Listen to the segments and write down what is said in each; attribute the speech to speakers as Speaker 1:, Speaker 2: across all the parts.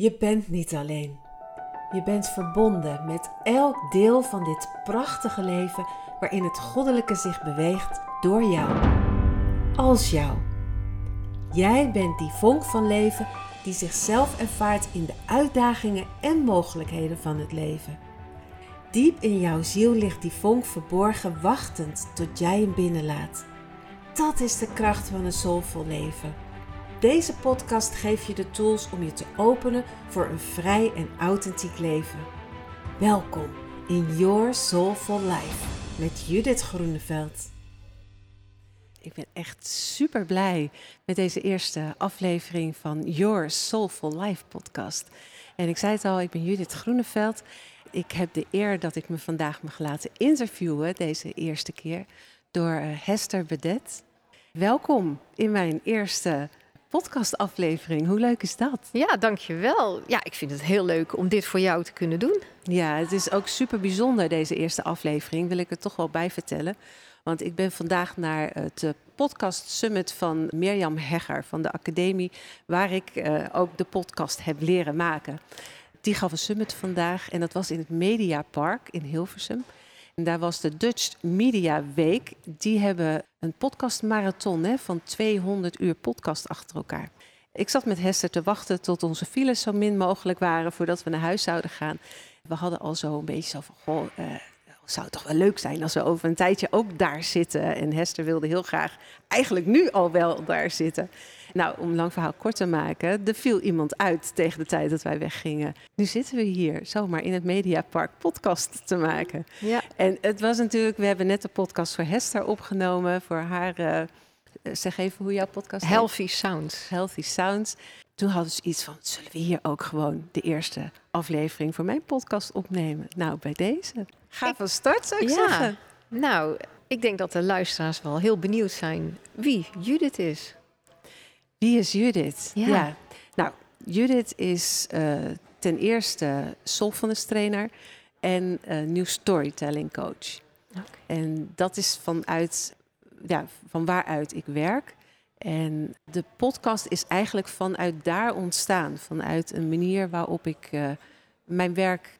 Speaker 1: Je bent niet alleen. Je bent verbonden met elk deel van dit prachtige leven waarin het goddelijke zich beweegt door jou. Als jou. Jij bent die vonk van leven die zichzelf ervaart in de uitdagingen en mogelijkheden van het leven. Diep in jouw ziel ligt die vonk verborgen, wachtend tot jij hem binnenlaat. Dat is de kracht van een soulvol leven. Deze podcast geeft je de tools om je te openen voor een vrij en authentiek leven. Welkom in Your Soulful Life met Judith Groeneveld. Ik ben echt super blij met deze eerste aflevering van Your Soulful Life podcast. En ik zei het al, ik ben Judith Groeneveld. Ik heb de eer dat ik me vandaag mag laten interviewen, deze eerste keer, door eh, Hester Bedet. Welkom in mijn eerste podcastaflevering. Hoe leuk is dat?
Speaker 2: Ja, dankjewel. Ja, ik vind het heel leuk om dit voor jou te kunnen doen.
Speaker 1: Ja, het is ook super bijzonder deze eerste aflevering, wil ik er toch wel bij vertellen. Want ik ben vandaag naar het eh, podcast summit van Mirjam Hegger van de academie, waar ik uh, ook de podcast heb leren maken. Die gaf een summit vandaag en dat was in het Mediapark in Hilversum. Daar was de Dutch Media Week. Die hebben een podcastmarathon hè, van 200 uur podcast achter elkaar. Ik zat met Hester te wachten tot onze files zo min mogelijk waren voordat we naar huis zouden gaan. We hadden al zo een beetje zo van, goh, uh, zou het toch wel leuk zijn als we over een tijdje ook daar zitten. En Hester wilde heel graag eigenlijk nu al wel daar zitten. Nou, om lang verhaal kort te maken, er viel iemand uit tegen de tijd dat wij weggingen. Nu zitten we hier zomaar in het Mediapark podcast te maken. Ja. En het was natuurlijk, we hebben net de podcast voor Hester opgenomen, voor haar... Uh, zeg even hoe jouw podcast
Speaker 2: heet. Healthy Sounds.
Speaker 1: Healthy Sounds. Toen hadden ze iets van, zullen we hier ook gewoon de eerste aflevering voor mijn podcast opnemen? Nou, bij deze. Ga van start, zou ik ja. zeggen.
Speaker 2: Nou, ik denk dat de luisteraars wel heel benieuwd zijn wie Judith is.
Speaker 1: Wie is Judith? Ja. Nou, Judith is uh, ten eerste soulfulness trainer en uh, nieuw storytelling coach. Okay. En dat is vanuit, ja, van waaruit ik werk. En de podcast is eigenlijk vanuit daar ontstaan. Vanuit een manier waarop ik uh, mijn werk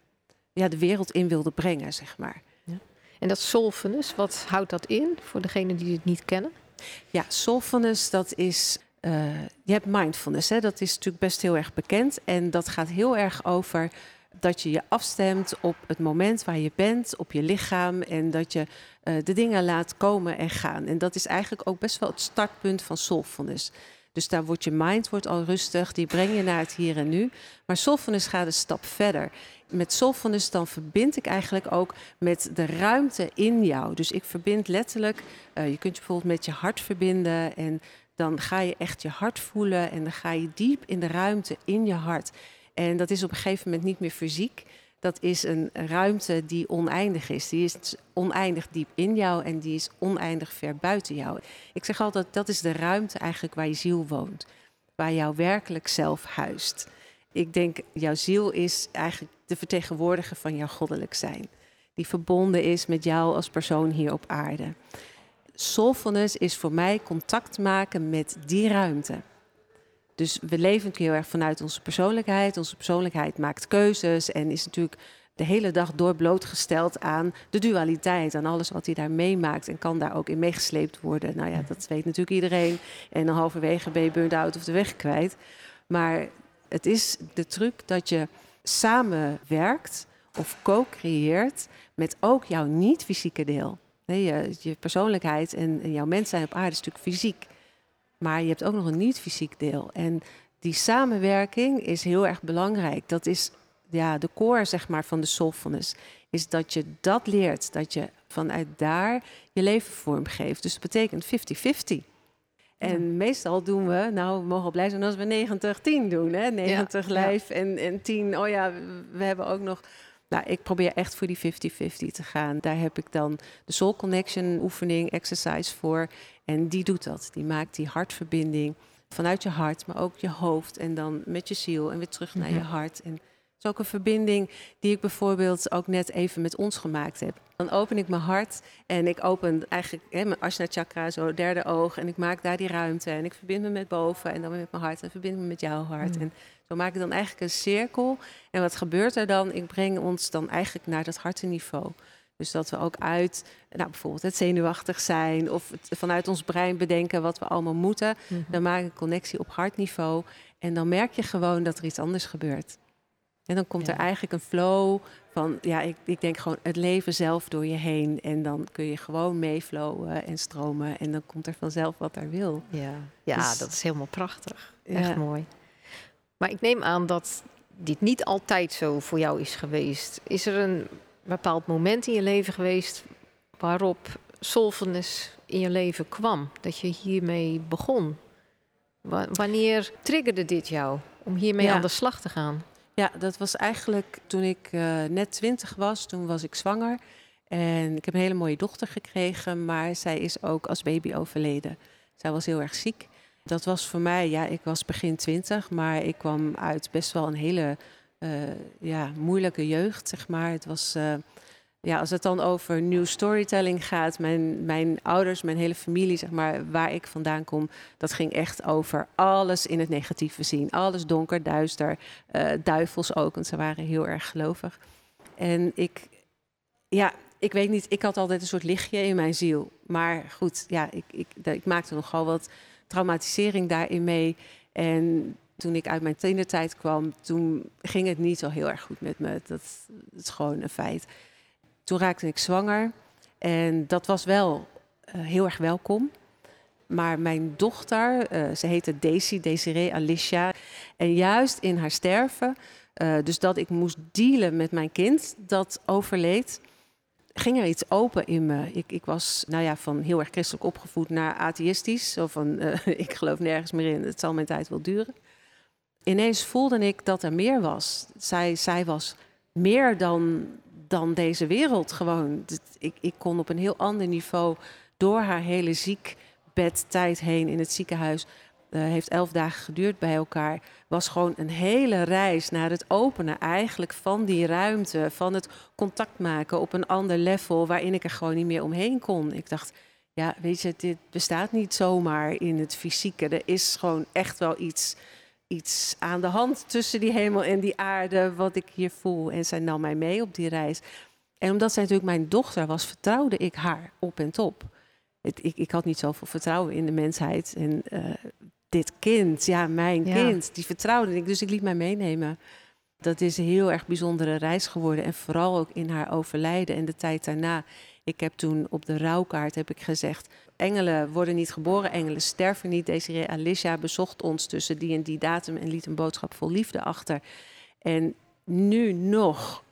Speaker 1: ja, de wereld in wilde brengen, zeg maar. Ja.
Speaker 2: En dat soulfulness, wat houdt dat in voor degenen die het niet kennen?
Speaker 1: Ja, soulfulness, dat is je hebt mindfulness, hè? dat is natuurlijk best heel erg bekend. En dat gaat heel erg over dat je je afstemt op het moment waar je bent, op je lichaam. En dat je uh, de dingen laat komen en gaan. En dat is eigenlijk ook best wel het startpunt van soulfulness. Dus daar wordt je mind wordt al rustig, die breng je naar het hier en nu. Maar soulfulness gaat een stap verder. Met soulfulness dan verbind ik eigenlijk ook met de ruimte in jou. Dus ik verbind letterlijk, uh, je kunt je bijvoorbeeld met je hart verbinden en dan ga je echt je hart voelen en dan ga je diep in de ruimte in je hart. En dat is op een gegeven moment niet meer fysiek. Dat is een ruimte die oneindig is. Die is oneindig diep in jou en die is oneindig ver buiten jou. Ik zeg altijd, dat is de ruimte eigenlijk waar je ziel woont. Waar jouw werkelijk zelf huist. Ik denk, jouw ziel is eigenlijk de vertegenwoordiger van jouw goddelijk zijn. Die verbonden is met jou als persoon hier op aarde soulfulness is voor mij contact maken met die ruimte. Dus we leven heel erg vanuit onze persoonlijkheid. Onze persoonlijkheid maakt keuzes en is natuurlijk de hele dag door blootgesteld aan de dualiteit, aan alles wat hij daar meemaakt en kan daar ook in meegesleept worden. Nou ja, dat weet natuurlijk iedereen. En dan halverwege ben je burn-out of de weg kwijt. Maar het is de truc dat je samenwerkt of co-creëert met ook jouw niet-fysieke deel. Nee, je, je persoonlijkheid en, en jouw mens zijn op aarde is natuurlijk fysiek. Maar je hebt ook nog een niet-fysiek deel. En die samenwerking is heel erg belangrijk. Dat is ja, de core zeg maar, van de soulfulness. Is dat je dat leert. Dat je vanuit daar je leven vormgeeft. Dus dat betekent 50-50. En meestal doen we, nou, we mogen blij zijn als we 90-10 doen. Hè? 90 ja, lijf En, en 10, oh ja, we hebben ook nog nou, ik probeer echt voor die 50-50 te gaan. Daar heb ik dan de Soul Connection oefening, exercise voor. En die doet dat. Die maakt die hartverbinding vanuit je hart, maar ook je hoofd. En dan met je ziel en weer terug naar je hart. En is ook een verbinding die ik bijvoorbeeld ook net even met ons gemaakt heb. Dan open ik mijn hart en ik open eigenlijk hè, mijn Ashna chakra, zo derde oog. En ik maak daar die ruimte en ik verbind me met boven en dan met mijn hart en verbind me met jouw hart.
Speaker 2: Mm.
Speaker 1: En zo maak ik dan eigenlijk een cirkel. En wat gebeurt er dan? Ik breng ons dan eigenlijk naar dat hartenniveau. Dus dat we ook uit, nou bijvoorbeeld het zenuwachtig zijn of het vanuit ons brein bedenken wat we allemaal moeten.
Speaker 2: Mhm.
Speaker 1: Dan maak ik een connectie op hartniveau. En dan merk je gewoon dat er iets anders gebeurt. En dan komt
Speaker 2: Ja.
Speaker 1: er eigenlijk een flow van, ja, ik, ik denk gewoon het leven zelf door je heen. En dan kun je gewoon meeflowen en stromen. En dan komt er vanzelf wat er wil.
Speaker 2: Ja, ja
Speaker 1: Dus-
Speaker 2: dat is helemaal prachtig.
Speaker 1: Ja.
Speaker 2: Echt mooi. Maar ik neem aan dat dit niet altijd zo voor jou is geweest. Is er een bepaald moment in je leven geweest waarop soulfulness in je leven kwam? Dat je hiermee begon? Wa- wanneer triggerde dit jou om hiermee
Speaker 1: Ja.
Speaker 2: aan de slag te gaan?
Speaker 1: Ja, dat was eigenlijk toen ik eh, net twintig was. Toen was ik zwanger. En ik heb een hele mooie dochter gekregen. Maar zij is ook als baby overleden. Zij was heel erg ziek. Dat was voor mij, ja, ik was begin twintig. Maar ik kwam uit best wel een hele eh, ja, moeilijke jeugd, zeg maar. Het was... eh, ja, als het dan over new storytelling gaat, mijn, mijn ouders, mijn hele familie, zeg maar, waar ik vandaan kom, dat ging echt over alles in het negatieve zien. Alles donker, duister, eh, duivels ook, want ze waren heel erg gelovig. En ik, ja, ik weet niet, ik had altijd een soort lichtje in mijn ziel. Maar goed, ja, ik, ik, ik maakte nogal wat traumatisering daarin mee. En toen ik uit mijn tienertijd kwam, toen ging het niet zo heel erg goed met me. Dat, dat is gewoon een feit. Toen raakte ik zwanger en dat was wel eh, heel erg welkom. Maar mijn dochter, eh, ze heette Daisy, Desiree Alicia. En juist in haar sterven, eh, dus dat ik moest dealen met mijn kind dat overleed, ging er iets open in me. Ik, ik was nou ja, van heel erg christelijk opgevoed naar atheïstisch. Zo van, ik geloof nergens meer in, het zal mijn tijd wel duren. Ineens voelde ik dat er meer was. Zij, zij was meer dan, dan deze wereld gewoon. Ik, ik kon op een heel ander niveau door haar hele ziekbedtijd heen in het ziekenhuis. eh, heeft elf dagen geduurd bij elkaar. Was gewoon een hele reis naar het openen eigenlijk van die ruimte. Van het contact maken op een ander level waarin ik er gewoon niet meer omheen kon. Ik dacht, ja, weet je, dit bestaat niet zomaar in het fysieke. Er is gewoon echt wel iets, iets aan de hand tussen die hemel en die aarde, wat ik hier voel. En zij nam mij mee op die reis. En omdat zij natuurlijk mijn dochter was, vertrouwde ik haar op en top. Het, ik, ik had niet zoveel vertrouwen in de mensheid. En eh, dit kind, ja, mijn
Speaker 2: Ja.
Speaker 1: kind, die vertrouwde ik. Dus ik liet mij meenemen. Dat is een heel erg bijzondere reis geworden. En vooral ook in haar overlijden en de tijd daarna. Ik heb toen op de rouwkaart heb ik gezegd... engelen worden niet geboren, engelen sterven niet. Desiree Alicia bezocht ons tussen die en die datum... en liet een boodschap vol liefde achter. En nu nog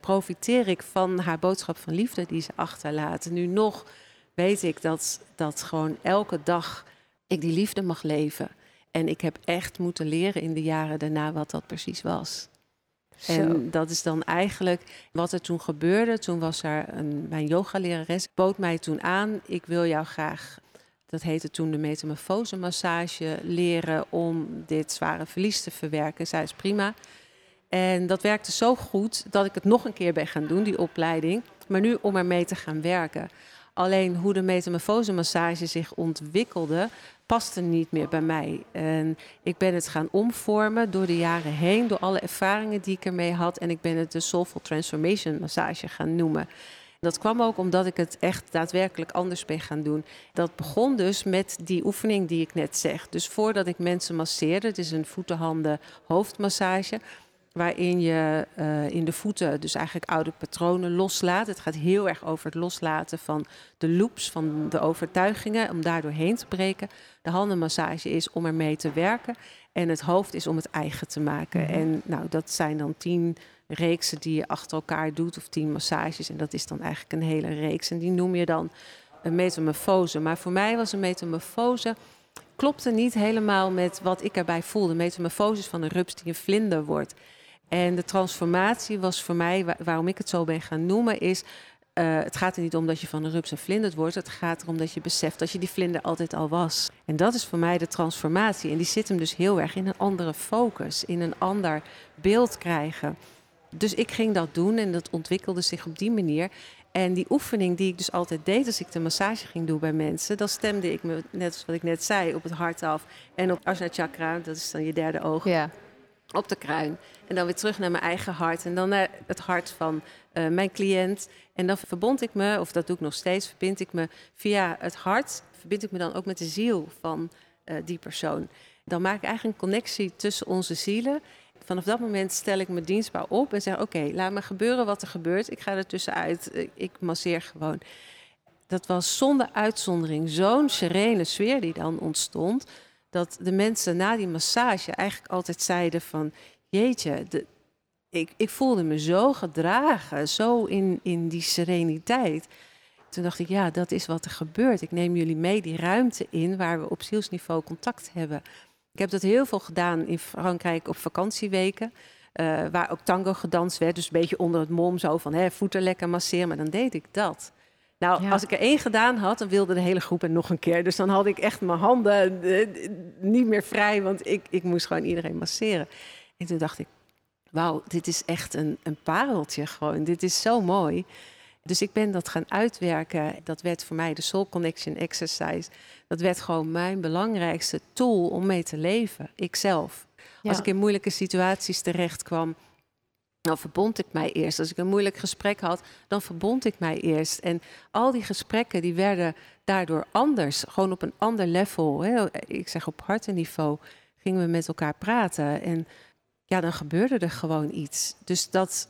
Speaker 1: profiteer ik van haar boodschap van liefde die ze achterlaat. Nu nog weet ik dat, dat gewoon elke dag ik die liefde mag leven. En ik heb echt moeten leren in de jaren daarna wat dat precies was. En dat is dan eigenlijk wat er toen gebeurde. Toen was er een, mijn yogalerares, bood mij toen aan... ik wil jou graag, dat heette toen de metamorfose massage... leren om dit zware verlies te verwerken. Zij is prima. En dat werkte zo goed dat ik het nog een keer ben gaan doen, die opleiding. Maar nu om ermee te gaan werken. Alleen hoe de metamorfose massage zich ontwikkelde, paste niet meer bij mij. En ik ben het gaan omvormen door de jaren heen, door alle ervaringen die ik ermee had. En ik ben het de Soulful Transformation Massage gaan noemen. Dat kwam ook omdat ik het echt daadwerkelijk anders ben gaan doen. Dat begon dus met die oefening die ik net zeg. Dus voordat ik mensen masseerde, het is een voeten-handen hoofdmassage waarin je eh, in de voeten dus eigenlijk oude patronen loslaat. Het gaat heel erg over het loslaten van de loops, van de overtuigingen, om daar doorheen te breken. De handenmassage is om ermee te werken en het hoofd is om het eigen te maken.
Speaker 2: Mhm.
Speaker 1: En nou, dat zijn dan tien reeksen die je achter elkaar doet, of tien massages. En dat is dan eigenlijk een hele reeks. En die noem je dan een metamorfose. Maar voor mij was een metamorfose klopte niet helemaal met wat ik erbij voelde. Metamorfose is van een rups die een vlinder wordt. En de transformatie was voor mij, wa- waarom ik het zo ben gaan noemen, is eh, het gaat er niet om dat je van een rups een vlinder wordt. Het gaat erom dat je beseft dat je die vlinder altijd al was. En dat is voor mij de transformatie. En die zit hem dus heel erg in een andere focus, in een ander beeld krijgen. Dus ik ging dat doen en dat ontwikkelde zich op die manier. En die oefening die ik dus altijd deed als ik de massage ging doen bij mensen, dan stemde ik me, net als wat ik net zei, op het hart af. En op Asana Chakra, dat is dan je derde oog.
Speaker 2: Ja.
Speaker 1: Op de kruin. En dan weer terug naar mijn eigen hart. En dan naar het hart van uh, mijn cliënt. En dan verbond ik me, of dat doe ik nog steeds, verbind ik me via het hart. Verbind ik me dan ook met de ziel van uh, die persoon. Dan maak ik eigenlijk een connectie tussen onze zielen. Vanaf dat moment stel ik me dienstbaar op en zeg: Oké, laat me gebeuren wat er gebeurt. Ik ga er tussenuit. Ik masseer gewoon. Dat was zonder uitzondering zo'n serene sfeer die dan ontstond. Dat de mensen na die massage eigenlijk altijd zeiden: van jeetje, de, ik, ik voelde me zo gedragen, zo in, in die sereniteit. Toen dacht ik, ja, dat is wat er gebeurt. Ik neem jullie mee die ruimte in waar we op zielsniveau contact hebben. Ik heb dat heel veel gedaan in Frankrijk op vakantieweken. Uh, waar ook tango gedanst werd. Dus een beetje onder het mom zo van hè, voeten lekker masseren. Maar dan deed ik dat. Nou, als ik er één gedaan had, dan wilde de hele groep er nog een keer. Dus dan had ik echt mijn handen uh, niet meer vrij, want ik, ik moest gewoon iedereen masseren. En toen dacht ik, wauw, dit is echt een, een pareltje gewoon. Dit is zo mooi. Dus ik ben dat gaan uitwerken. Dat werd voor mij de Soul Connection Exercise. Dat werd gewoon mijn belangrijkste tool om mee te leven. Ikzelf. Als ik in moeilijke situaties terecht kwam, dan verbond ik mij eerst. Als ik een moeilijk gesprek had, dan verbond ik mij eerst. En al die gesprekken die werden daardoor anders. Gewoon op een ander level. Hè. Ik zeg op hartenniveau gingen we met elkaar praten. En ja, dan gebeurde er gewoon iets. Dus dat,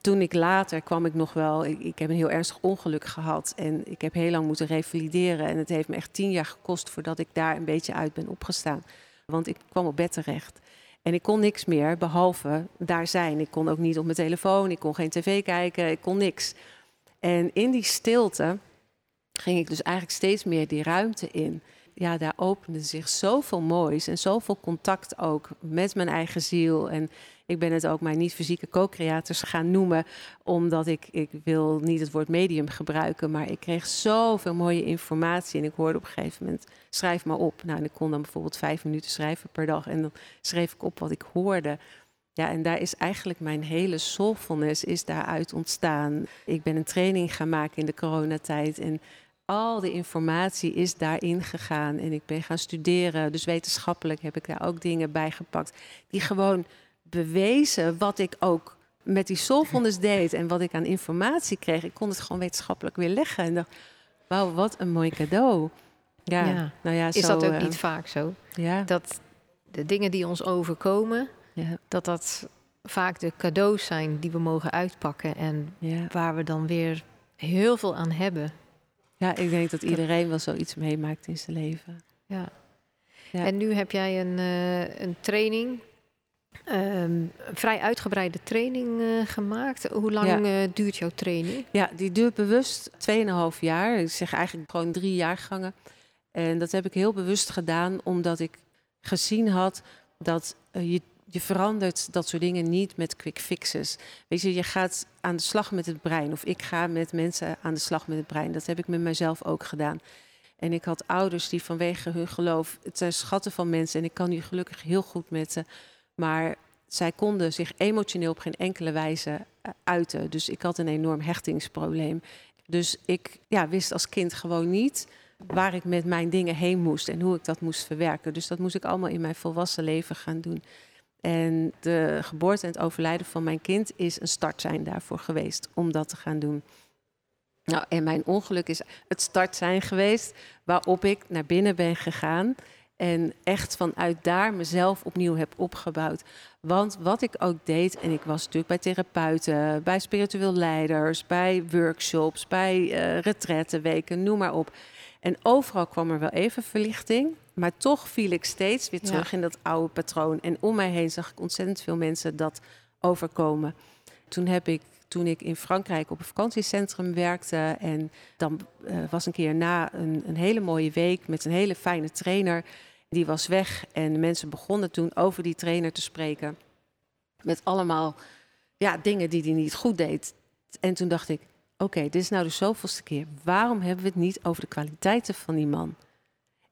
Speaker 1: toen ik later kwam ik nog wel, ik, ik, heb een heel ernstig ongeluk gehad en ik heb heel lang moeten revalideren. En het heeft me echt tien jaar gekost voordat ik daar een beetje uit ben opgestaan. Want ik kwam op bed terecht. En ik kon niks meer behalve daar zijn. Ik kon ook niet op mijn telefoon, ik kon geen tv kijken, ik kon niks. En in die stilte ging ik dus eigenlijk steeds meer die ruimte in ja, daar opende zich zoveel moois en zoveel contact ook met mijn eigen ziel. En ik ben het ook mijn niet-fysieke co-creators gaan noemen, omdat ik, ik wil niet het woord medium gebruiken, maar ik kreeg zoveel mooie informatie en ik hoorde op een gegeven moment, schrijf maar op. Nou, en ik kon dan bijvoorbeeld vijf minuten schrijven per dag en dan schreef ik op wat ik hoorde. Ja, en daar is eigenlijk mijn hele soulfulness is daaruit ontstaan. Ik ben een training gaan maken in de coronatijd en al die informatie is daarin gegaan. En ik ben gaan studeren. Dus wetenschappelijk heb ik daar ook dingen bij gepakt. Die gewoon bewezen wat ik ook met die soulfulness deed. En wat ik aan informatie kreeg. Ik kon het gewoon wetenschappelijk weer leggen. En dacht, wauw, wat een mooi cadeau. Ja, Nou ja,
Speaker 2: is dat ook eh, niet vaak zo?
Speaker 1: Ja.
Speaker 2: Dat de dingen die ons overkomen, ja. dat dat vaak de cadeaus zijn die we mogen uitpakken. En waar we dan weer heel veel aan hebben.
Speaker 1: Ja, ik denk dat iedereen wel zoiets meemaakt in zijn leven.
Speaker 2: Ja. ja. En nu heb jij een, uh, een training, um, een vrij uitgebreide training uh, gemaakt. Hoe lang ja. uh, duurt jouw training?
Speaker 1: Ja, die duurt bewust 2,5 jaar. Ik zeg eigenlijk gewoon drie jaargangen. En dat heb ik heel bewust gedaan, omdat ik gezien had dat je je verandert dat soort dingen niet met quick fixes. Weet je, je gaat aan de slag met het brein. Of ik ga met mensen aan de slag met het brein. Dat heb ik met mezelf ook gedaan. En ik had ouders die vanwege hun geloof, het zijn schatten van mensen en ik kan nu gelukkig heel goed met ze. Maar zij konden zich emotioneel op geen enkele wijze eh, uiten. Dus ik had een enorm hechtingsprobleem. Dus ik ja, wist als kind gewoon niet waar ik met mijn dingen heen moest en hoe ik dat moest verwerken. Dus dat moest ik allemaal in mijn volwassen leven gaan doen. En de geboorte en het overlijden van mijn kind is een start zijn daarvoor geweest om dat te gaan doen. Nou, en mijn ongeluk is het start zijn geweest waarop ik naar binnen ben gegaan en echt vanuit daar mezelf opnieuw heb opgebouwd. Want wat ik ook deed, en ik was natuurlijk bij therapeuten, bij spiritueel leiders, bij workshops, bij uh, retrettenweken, noem maar op. En overal kwam er wel even verlichting. Maar toch viel ik steeds weer terug in dat oude patroon. En om mij heen zag ik ontzettend veel mensen dat overkomen. Toen heb ik, toen ik in Frankrijk op een vakantiecentrum werkte. En dan uh, was een keer na een, een hele mooie week met een hele fijne trainer. Die was weg en mensen begonnen toen over die trainer te spreken. Met allemaal ja, dingen die hij niet goed deed. En toen dacht ik, oké, dit is nou de zoveelste keer. Waarom hebben we het niet over de kwaliteiten van die man?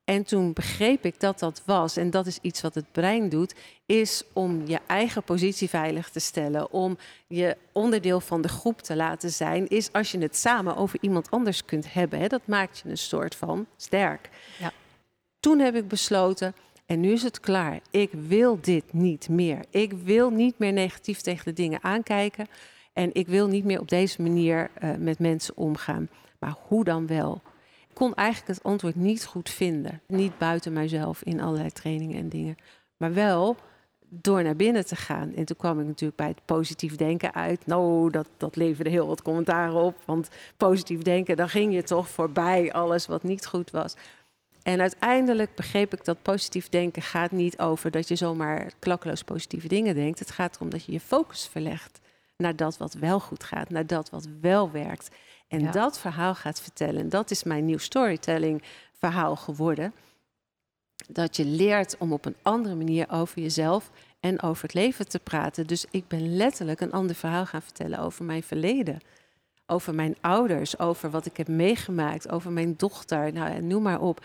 Speaker 1: En toen begreep ik dat dat was, en dat is iets wat het brein doet, is om je eigen positie veilig te stellen, om je onderdeel van de groep te laten zijn, is als je het samen over iemand anders kunt hebben. Hè, dat maakt je een soort van sterk. Ja. Toen heb ik besloten, en nu is het klaar. Ik wil dit niet meer. Ik wil niet meer negatief tegen de dingen aankijken. En ik wil niet meer op deze manier uh, met mensen omgaan. Maar hoe dan wel? Ik kon eigenlijk het antwoord niet goed vinden. Niet buiten mijzelf in allerlei trainingen en dingen. Maar wel door naar binnen te gaan. En toen kwam ik natuurlijk bij het positief denken uit. Nou, dat, dat leverde heel wat commentaren op. Want positief denken, dan ging je toch voorbij alles wat niet goed was. En uiteindelijk begreep ik dat positief denken gaat niet over dat je zomaar klakkeloos positieve dingen denkt. Het gaat erom dat je je focus verlegt naar dat wat wel goed gaat, naar dat wat wel werkt. En dat verhaal gaat vertellen. Dat is mijn nieuw storytelling verhaal geworden. Dat je leert om op een andere manier over jezelf en over het leven te praten. Dus ik ben letterlijk een ander verhaal gaan vertellen over mijn verleden. Over mijn ouders, over wat ik heb meegemaakt, over mijn dochter, nou, noem maar op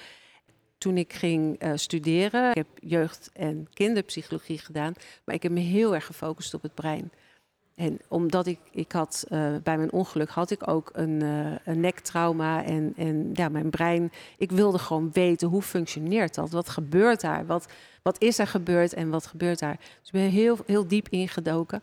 Speaker 1: toen ik ging uh, studeren. Ik heb jeugd- en kinderpsychologie gedaan, maar ik heb me heel erg gefocust op het brein. En omdat ik, ik had uh, bij mijn ongeluk had ik ook een, uh, een nektrauma en, en ja, mijn brein. Ik wilde gewoon weten hoe functioneert dat? Wat gebeurt daar? Wat, wat is er gebeurd en wat gebeurt daar? Dus ik ben heel, heel diep ingedoken.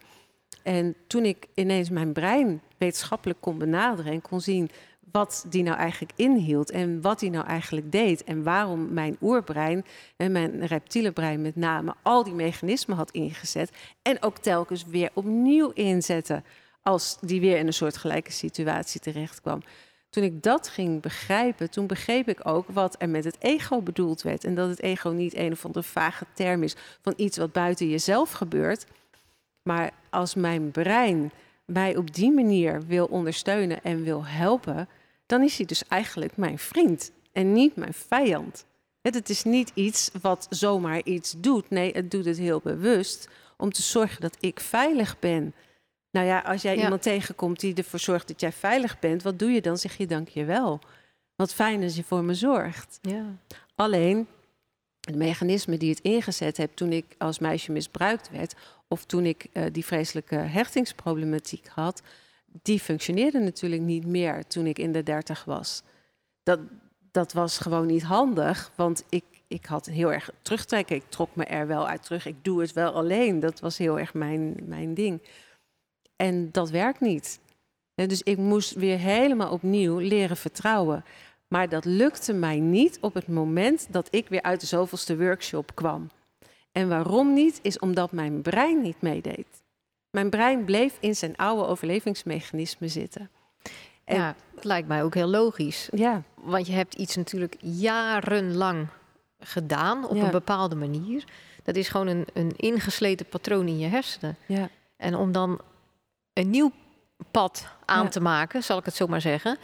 Speaker 1: En toen ik ineens mijn brein wetenschappelijk kon benaderen en kon zien wat die nou eigenlijk inhield en wat die nou eigenlijk deed en waarom mijn oerbrein en mijn reptiele brein met name al die mechanismen had ingezet en ook telkens weer opnieuw inzetten als die weer in een soortgelijke situatie terecht kwam. Toen ik dat ging begrijpen, toen begreep ik ook wat er met het ego bedoeld werd. En dat het ego niet een of andere vage term is van iets wat buiten jezelf gebeurt. Maar als mijn brein mij op die manier wil ondersteunen en wil helpen, dan is hij dus eigenlijk mijn vriend en niet mijn vijand. Het is niet iets wat zomaar iets doet. Nee, het doet het heel bewust om te zorgen dat ik veilig ben. Nou ja, als jij iemand tegenkomt die ervoor zorgt dat jij veilig bent, wat doe je dan? Zeg je dank je wel. Wat fijn dat je voor me zorgt. Ja. Alleen, het mechanisme die het ingezet heb toen ik als meisje misbruikt werd, of toen ik uh, die vreselijke hechtingsproblematiek had, die functioneerde natuurlijk niet meer toen ik in de dertig was. Dat, dat was gewoon niet handig, want ik, ik had heel erg terugtrekken. Ik trok me er wel uit terug. Ik doe het wel alleen. Dat was heel erg mijn, mijn ding. En dat werkt niet. dus ik moest weer helemaal opnieuw leren vertrouwen. Maar dat lukte mij niet op het moment dat ik weer uit de zoveelste workshop kwam. En waarom niet, is omdat mijn brein niet meedeed. Mijn brein bleef in zijn oude overlevingsmechanisme zitten.
Speaker 2: En ja, dat lijkt mij ook heel logisch. Ja. Want je hebt iets natuurlijk jarenlang gedaan op een bepaalde manier. Dat is gewoon een, een ingesleten patroon in je hersenen. Ja. En om dan een nieuw pad aan te maken, zal ik het zo maar zeggen.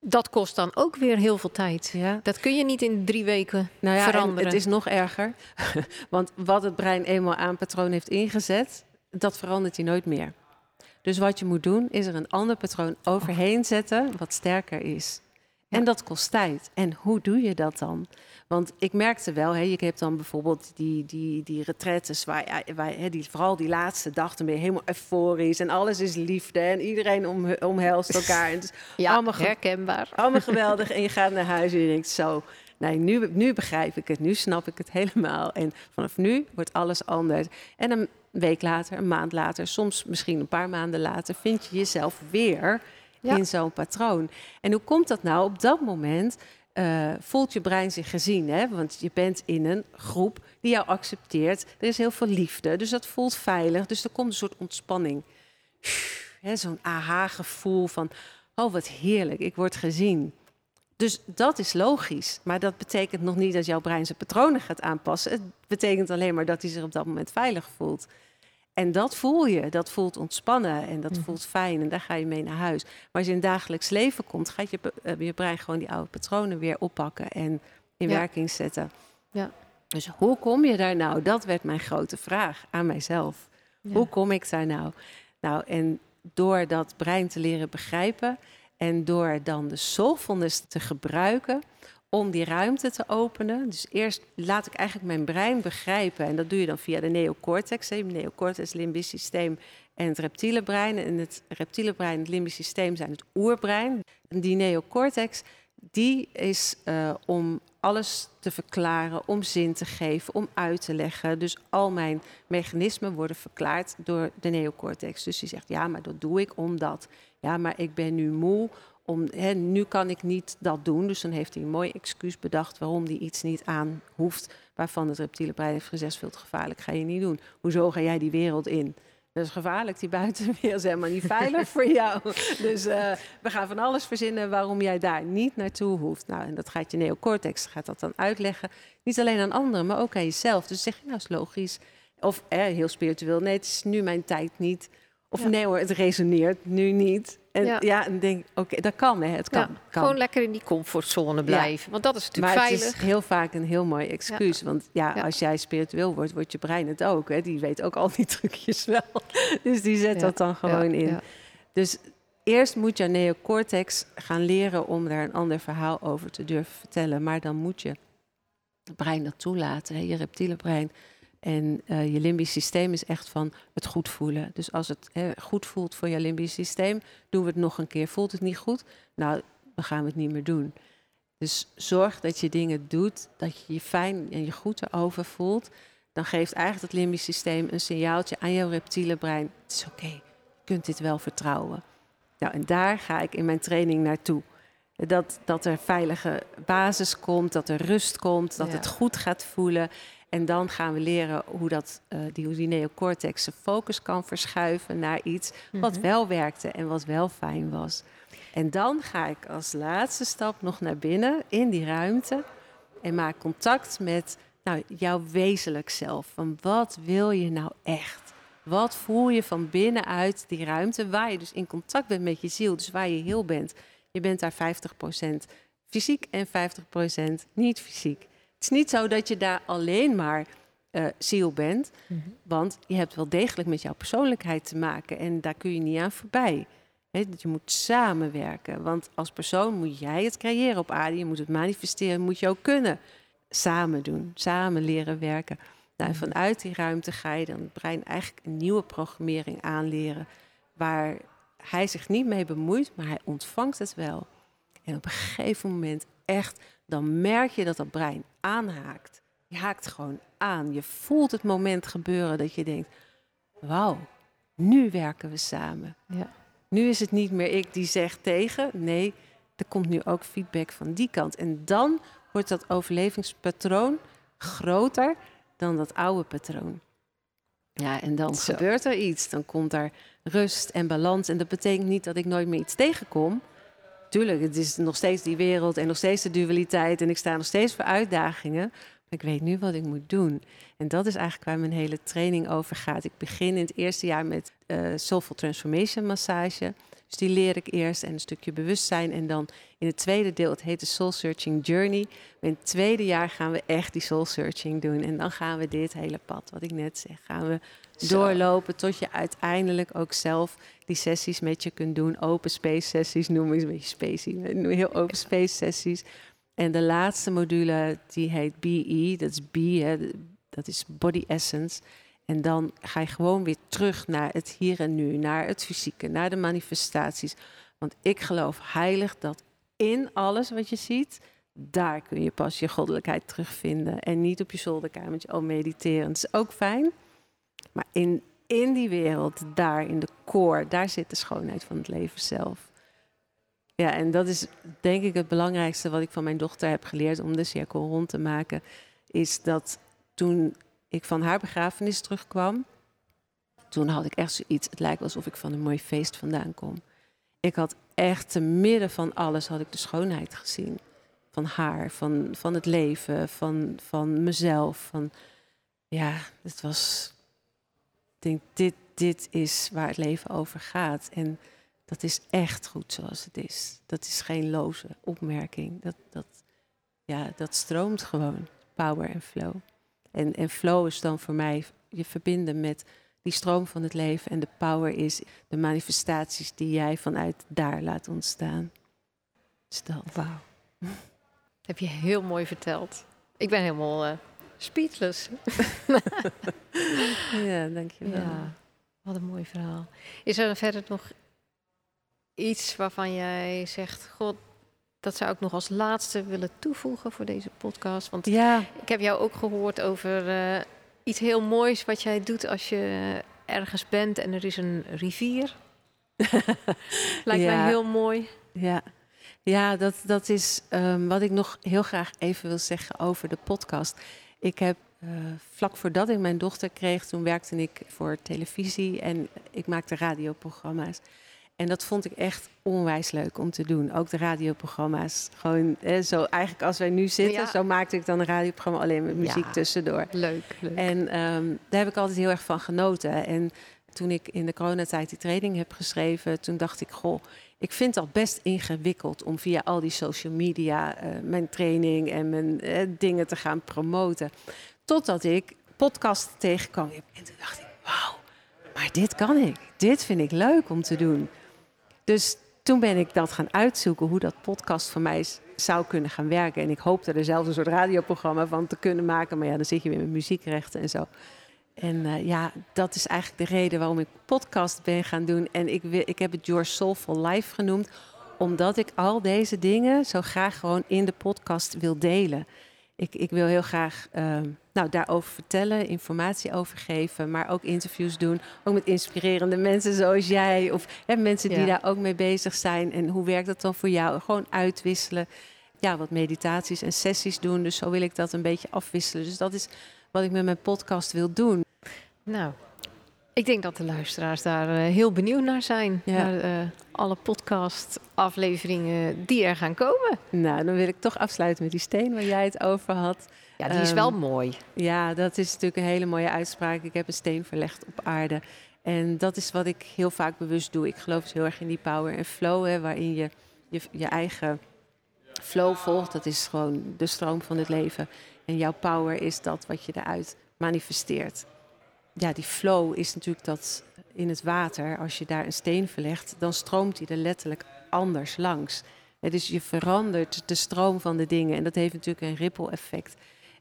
Speaker 2: Dat kost dan ook weer heel veel tijd. Ja. Dat kun je niet in drie weken nou ja, veranderen.
Speaker 1: Het is nog erger. Want wat het brein eenmaal aan patroon heeft ingezet, dat verandert hij nooit meer. Dus wat je moet doen, is er een ander patroon overheen zetten wat sterker is. En dat kost tijd. En hoe doe je dat dan? Want ik merkte wel, hè, je hebt dan bijvoorbeeld die, die, die retretes, waar, waar hè, die, vooral die laatste dag, dan ben je helemaal euforisch en alles is liefde en iedereen om, omhelst elkaar. En
Speaker 2: ja, allemaal herkenbaar.
Speaker 1: Allemaal geweldig. En je gaat naar huis en je denkt zo, nee, nu, nu begrijp ik het, nu snap ik het helemaal. En vanaf nu wordt alles anders. En een week later, een maand later, soms misschien een paar maanden later, vind je jezelf weer in zo'n patroon. En hoe komt dat nou? Op dat moment uh, voelt je brein zich gezien, hè? want je bent in een groep die jou accepteert. Er is heel veel liefde, dus dat voelt veilig. Dus er komt een soort ontspanning. Zo'n aha-gevoel van, oh wat heerlijk, ik word gezien. Dus dat is logisch. Maar dat betekent nog niet dat jouw brein zijn patronen gaat aanpassen. Het betekent alleen maar dat hij zich op dat moment veilig voelt. En dat voel je. Dat voelt ontspannen en dat mhm. voelt fijn. En daar ga je mee naar huis. Maar als je in het dagelijks leven komt, gaat je, uh, je brein gewoon die oude patronen weer oppakken en in werking zetten. Ja. Dus hoe kom je daar nou? Dat werd mijn grote vraag aan mijzelf. Hoe kom ik daar nou? Nou, en door dat brein te leren begrijpen en door dan de soulfulness te gebruiken om die ruimte te openen. Dus eerst laat ik eigenlijk mijn brein begrijpen. En dat doe je dan via de neocortex. Het neocortex, limbisch systeem en het reptiele brein. En het reptiele brein en het limbisch systeem zijn het oerbrein. En die neocortex, die is uh, om alles te verklaren, om zin te geven, om uit te leggen. Dus al mijn mechanismen worden verklaard door de neocortex. Dus die zegt, ja, maar dat doe ik omdat. Ja, maar ik ben nu moe. Om, hè, nu kan ik niet dat doen. Dus dan heeft hij een mooi excuus bedacht waarom hij iets niet aan hoeft. Waarvan het reptiele brein heeft gezegd, veel te gevaarlijk, ga je niet doen. Hoezo ga jij die wereld in? Dat is gevaarlijk, die buitenwereld is helemaal niet veilig voor jou. Dus uh, we gaan van alles verzinnen waarom jij daar niet naartoe hoeft. Nou, en dat gaat je neocortex gaat dat dan uitleggen. Niet alleen aan anderen, maar ook aan jezelf. Dus zeg je, nou is logisch. Of eh, heel spiritueel, nee, het is nu mijn tijd niet. Of nee hoor, het resoneert nu niet. En ja, ja en denk, oké, dat kan, hè? Het kan, ja,
Speaker 2: kan, Gewoon lekker in die comfortzone blijven, want dat is natuurlijk maar veilig.
Speaker 1: het is heel vaak een heel mooi excuus. Want ja, als jij spiritueel wordt, wordt je brein het ook. Hè? Die weet ook al die trucjes wel. dus die zet dat dan gewoon in. Dus eerst moet je neocortex gaan leren om daar een ander verhaal over te durven vertellen. Maar dan moet je het brein dat toelaten, hè? je reptiele brein en uh, je limbisch systeem is echt van het goed voelen. Dus als het goed voelt voor je limbisch systeem, doen we het nog een keer. Voelt het niet goed? Nou, dan gaan we het niet meer doen. Dus zorg dat je dingen doet, dat je je fijn en je goed erover voelt. Dan geeft eigenlijk het limbisch systeem een signaaltje aan jouw reptiele brein. Het is oké, je kunt dit wel vertrouwen. Nou, en daar ga ik in mijn training naartoe. Dat, dat er veilige basis komt, dat er rust komt, dat het goed gaat voelen. En dan gaan we leren hoe, dat, uh, die, die neocortex zijn focus kan verschuiven naar iets wat mhm. wel werkte en wat wel fijn was. En dan ga ik als laatste stap nog naar binnen in die ruimte en maak contact met nou, jouw wezenlijk zelf. Van wat wil je nou echt? Wat voel je van binnenuit die ruimte waar je dus in contact bent met je ziel, dus waar je heel bent? Je bent daar 50% fysiek en 50% niet fysiek. Het is niet zo dat je daar alleen maar uh, ziel bent, mhm. want je hebt wel degelijk met jouw persoonlijkheid te maken en daar kun je niet aan voorbij. He, je moet samenwerken, want als persoon moet jij het creëren op aarde, je moet het manifesteren, moet je ook kunnen. Samen doen, samen leren werken. Nou, mhm. vanuit die ruimte ga je dan het brein eigenlijk een nieuwe programmering aanleren, waar hij zich niet mee bemoeit, maar hij ontvangt het wel. En op een gegeven moment echt dan merk je dat dat brein aanhaakt. Je haakt gewoon aan. Je voelt het moment gebeuren dat je denkt: wauw, nu werken we samen. Ja. Nu is het niet meer ik die zegt tegen. Nee, er komt nu ook feedback van die kant. En dan wordt dat overlevingspatroon groter dan dat oude patroon. Ja, en dan gebeurt er iets. Dan komt er rust en balans. En dat betekent niet dat ik nooit meer iets tegenkom tuurlijk, het is nog steeds die wereld en nog steeds de dualiteit. En ik sta nog steeds voor uitdagingen. Maar ik weet nu wat ik moet doen. En dat is eigenlijk waar mijn hele training over gaat. Ik begin in het eerste jaar met uh, Soulful Transformation Massage. Dus die leer ik eerst en een stukje bewustzijn. En dan in het tweede deel, het heet de Soul Searching Journey. In het tweede jaar gaan we echt die Soul Searching doen. En dan gaan we dit hele pad, wat ik net zeg, gaan we doorlopen tot je uiteindelijk ook zelf die sessies met je kunt doen. Open space sessies noem ik een beetje spacey. Heel open space sessies. En de laatste module, die heet BE, dat is B, hè, dat is Body Essence. En dan ga je gewoon weer terug naar het hier en nu, naar het fysieke, naar de manifestaties. Want ik geloof heilig dat in alles wat je ziet, daar kun je pas je goddelijkheid terugvinden. En niet op je zolderkamertje al mediteren. Het is ook fijn. Maar in, in die wereld, daar in de core, daar zit de schoonheid van het leven zelf. Ja, en dat is denk ik het belangrijkste wat ik van mijn dochter heb geleerd om de cirkel rond te maken. Is dat toen ik van haar begrafenis terugkwam, toen had ik echt zoiets. Het lijkt alsof ik van een mooi feest vandaan kom. Ik had echt te midden van alles had ik de schoonheid gezien. Van haar, van, van het leven, van, van mezelf. Van, ja, het was. Ik denk, dit, dit is waar het leven over gaat. En dat is echt goed zoals het is. Dat is geen loze opmerking. Dat, dat, ja, dat stroomt gewoon. Power en flow. En, en flow is dan voor mij je verbinden met die stroom van het leven. En de power is de manifestaties die jij vanuit daar laat ontstaan. Dus dat.
Speaker 2: Wauw. Heb je heel mooi verteld. Ik ben helemaal uh, speechless.
Speaker 1: ja, dankjewel. Ja,
Speaker 2: wat een mooi verhaal. Is er verder nog iets waarvan jij zegt... God, dat zou ik nog als laatste willen toevoegen voor deze podcast. Want ja. ik heb jou ook gehoord over uh, iets heel moois wat jij doet als je ergens bent en er is een rivier. Lijkt mij heel mooi.
Speaker 1: Ja, ja dat, dat is um, wat ik nog heel graag even wil zeggen over de podcast. Ik heb uh, vlak voordat ik mijn dochter kreeg, toen werkte ik voor televisie en ik maakte radioprogramma's. En dat vond ik echt onwijs leuk om te doen. Ook de radioprogramma's. Gewoon hè, zo eigenlijk als wij nu zitten, zo maakte ik dan een radioprogramma alleen met muziek tussendoor.
Speaker 2: Leuk, leuk.
Speaker 1: En ehm, daar heb ik altijd heel erg van genoten. En toen ik in de coronatijd die training heb geschreven, toen dacht ik, goh, ik vind al best ingewikkeld om via al die social media uh, mijn training en mijn uh, dingen te gaan promoten. Totdat ik podcast tegenkwam. En toen dacht ik, wauw, maar dit kan ik. Dit vind ik leuk om te doen. Dus toen ben ik dat gaan uitzoeken hoe dat podcast voor mij zou kunnen gaan werken. En ik hoopte er zelfs een soort radioprogramma van te kunnen maken. Maar ja, dan zit je weer met muziekrechten en zo. En uh, ja, dat is eigenlijk de reden waarom ik podcast ben gaan doen. En ik, ik heb het Your Soulful Life genoemd, omdat ik al deze dingen zo graag gewoon in de podcast wil delen. Ik, ik wil heel graag uh, nou, daarover vertellen, informatie over geven, maar ook interviews doen. Ook met inspirerende mensen zoals jij. Of hè, mensen die daar ook mee bezig zijn. En hoe werkt dat dan voor jou? Gewoon uitwisselen. Ja, wat meditaties en sessies doen. Dus zo wil ik dat een beetje afwisselen. Dus dat is wat ik met mijn podcast wil doen.
Speaker 2: Nou, ik denk dat de luisteraars daar uh, heel benieuwd naar zijn. Ja. Naar uh, alle podcast-afleveringen die er gaan komen.
Speaker 1: Nou, dan wil ik toch afsluiten met die steen waar jij het over had.
Speaker 2: Ja, die is wel ehm, mooi.
Speaker 1: Ja, dat is natuurlijk een hele mooie uitspraak. Ik heb een steen verlegd op aarde. En dat is wat ik heel vaak bewust doe. Ik geloof dus heel erg in die power en flow, hè, waarin je, je je eigen flow volgt. Dat is gewoon de stroom van het leven. En jouw power is dat wat je eruit manifesteert ja, die flow is natuurlijk dat in het water, als je daar een steen verlegt, dan stroomt die er letterlijk anders langs. dus je verandert de stroom van de dingen en dat heeft natuurlijk een ripple effect.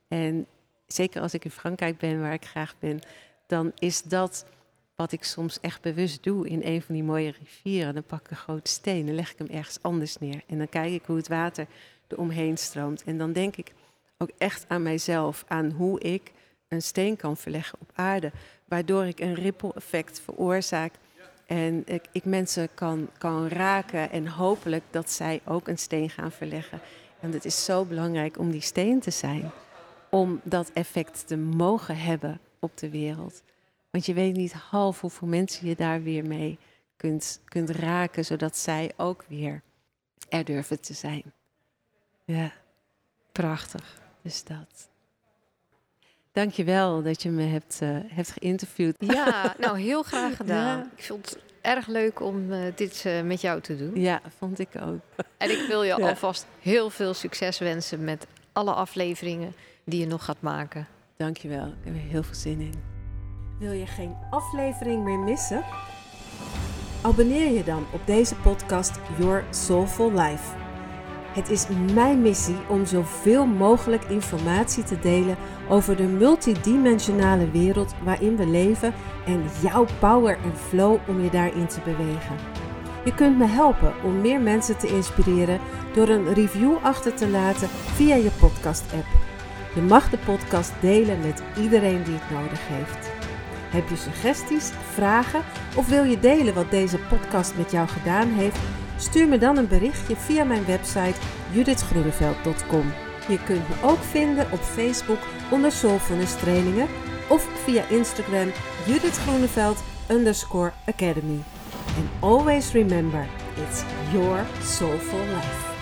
Speaker 1: En zeker als ik in Frankrijk ben, waar ik graag ben, dan is dat wat ik soms echt bewust doe in een van die mooie rivieren. Dan pak ik een grote steen en leg ik hem ergens anders neer. En dan kijk ik hoe het water er omheen stroomt. En dan denk ik ook echt aan mijzelf, aan hoe ik een steen kan verleggen op aarde, waardoor ik een ripple effect veroorzaak en ik, ik, mensen kan, kan raken en hopelijk dat zij ook een steen gaan verleggen. En het is zo belangrijk om die steen te zijn, om dat effect te mogen hebben op de wereld. Want je weet niet half hoeveel mensen je daar weer mee kunt, kunt raken, zodat zij ook weer er durven te zijn. Ja, prachtig. Dus dat. Dankjewel dat je me hebt, uh, hebt geïnterviewd.
Speaker 2: Ja, nou heel graag gedaan. Ik vond het erg leuk om uh, dit uh, met jou te doen.
Speaker 1: Ja, vond ik ook.
Speaker 2: En ik wil je ja. alvast heel veel succes wensen met alle afleveringen die je nog gaat maken.
Speaker 1: Dankjewel, ik heb er heel veel zin in.
Speaker 3: Wil je geen aflevering meer missen? Abonneer je dan op deze podcast Your Soulful Life. Het is mijn missie om zoveel mogelijk informatie te delen over de multidimensionale wereld waarin we leven en jouw power en flow om je daarin te bewegen. Je kunt me helpen om meer mensen te inspireren door een review achter te laten via je podcast-app. Je mag de podcast delen met iedereen die het nodig heeft. Heb je suggesties, vragen of wil je delen wat deze podcast met jou gedaan heeft? Stuur me dan een berichtje via mijn website judithgroeneveld.com. Je kunt me ook vinden op Facebook onder Soulfulness Trainingen of via Instagram Judith Groeneveld underscore Academy. And always remember, it's your soulful life.